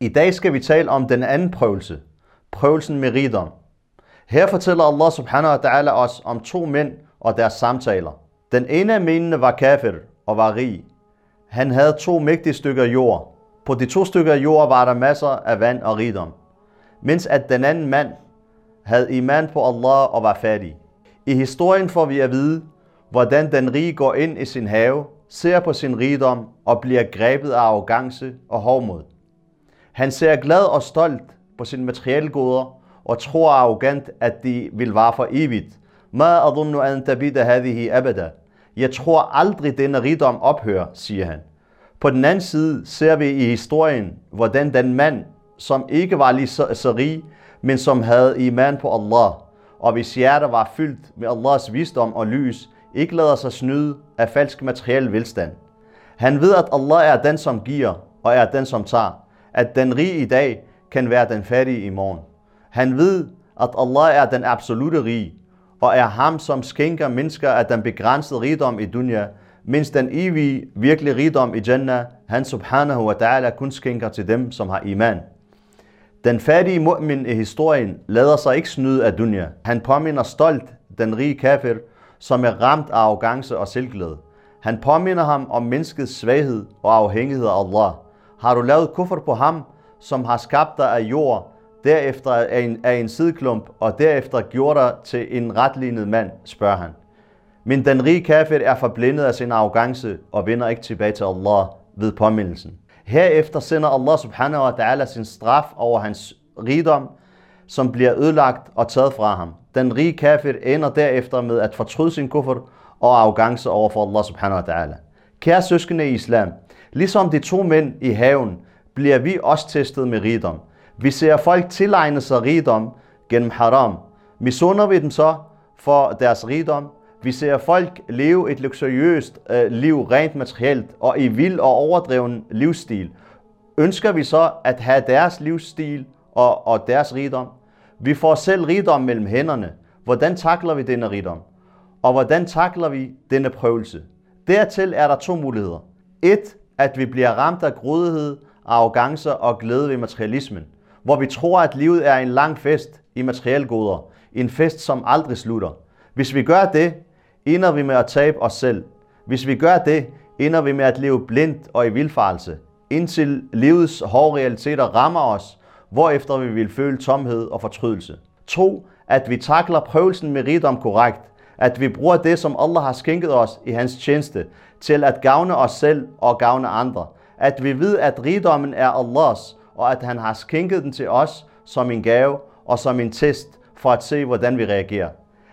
I dag skal vi tale om den anden prøvelse, prøvelsen med rigdom. Her fortæller Allah subhanahu wa ta'ala os om to mænd og deres samtaler. Den ene af mændene var kafir og var rig. Han havde to mægtige stykker jord. På de to stykker jord var der masser af vand og rigdom. Mens at den anden mand havde iman på Allah og var fattig. I historien får vi at vide, hvordan den rige går ind i sin have, ser på sin rigdom og bliver grebet af arrogance og hovmod. Han ser glad og stolt på sine materielle goder og tror arrogant, at de vil vare for evigt. Ma adunnu an tabida hadhihi abada. Jeg tror aldrig denne rigdom ophører, siger han. På den anden side ser vi i historien, hvordan den mand, som ikke var lige så, så rig, men som havde iman på Allah, og hvis hjerte var fyldt med Allahs visdom og lys, ikke lader sig snyde af falsk materiel velstand. Han ved, at Allah er den, som giver, og er den, som tager. At den rige i dag kan være den fattige i morgen. Han ved, at Allah er den absolute rige, og er ham, som skænker mennesker af den begrænsede rigdom i dunya, mens den evige, virkelige rigdom i Jannah, han subhanahu wa ta'ala kun skænker til dem, som har iman. Den fattige mu'min i historien lader sig ikke snyde af dunya. Han påminder stolt den rige kafir, som er ramt af arrogance og selvglæde. Han påminder ham om menneskets svaghed og afhængighed af Allah. Har du lavet kuffer på ham, som har skabt dig af jord, derefter af en, af en sideklump, og derefter gjort dig til en retlignet mand, spørger han. Men den rige kafir er forblindet af sin arrogance og vender ikke tilbage til Allah ved påmindelsen. Herefter sender Allah subhanahu wa ta'ala sin straf over hans rigdom, som bliver ødelagt og taget fra ham. Den rige kafir ender derefter med at fortryde sin kuffer og arrogance over for Allah subhanahu wa ta'ala. Kære søskende i islam, ligesom de to mænd i haven, bliver vi også testet med rigdom. Vi ser folk tilegne sig rigdom gennem haram. Misunder vi dem så for deres rigdom? Vi ser folk leve et luksuriøst øh, liv rent materielt og i vild og overdreven livsstil. Ønsker vi så at have deres livsstil og, og deres rigdom? Vi får selv rigdom mellem hænderne. Hvordan takler vi denne rigdom? Og hvordan takler vi denne prøvelse? Dertil er der to muligheder. Et, at vi bliver ramt af grådighed, arrogance og glæde ved materialismen, hvor vi tror, at livet er en lang fest i materielgoder, en fest, som aldrig slutter. Hvis vi gør det, ender vi med at tabe os selv. Hvis vi gør det, ender vi med at leve blindt og i vildfarelse, indtil livets hårde realiteter rammer os, hvorefter vi vil føle tomhed og fortrydelse. 2. At vi takler prøvelsen med rigdom korrekt, at vi bruger det, som Allah har skænket os i hans tjeneste, til at gavne os selv og gavne andre. At vi ved, at rigdommen er Allahs, og at han har skænket den til os som en gave og som en test for at se, hvordan vi reagerer.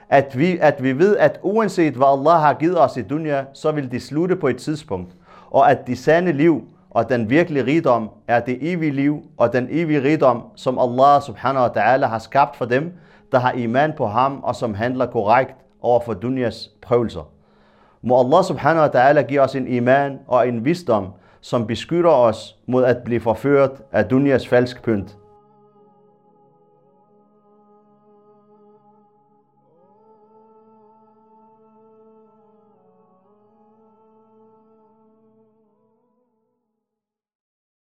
At vi, at vi ved, at uanset hvad Allah har givet os i dunya, så vil de slutte på et tidspunkt. Og at de sande liv og den virkelige rigdom er det evige liv og den evige rigdom, som Allah subhanahu wa ta'ala har skabt for dem, der har iman på ham og som handler korrekt over for dunyas prøvelser. Må Allah subhanahu wa ta'ala give os en iman og en visdom, som beskytter os mod at blive forført af dunyas falsk pynt.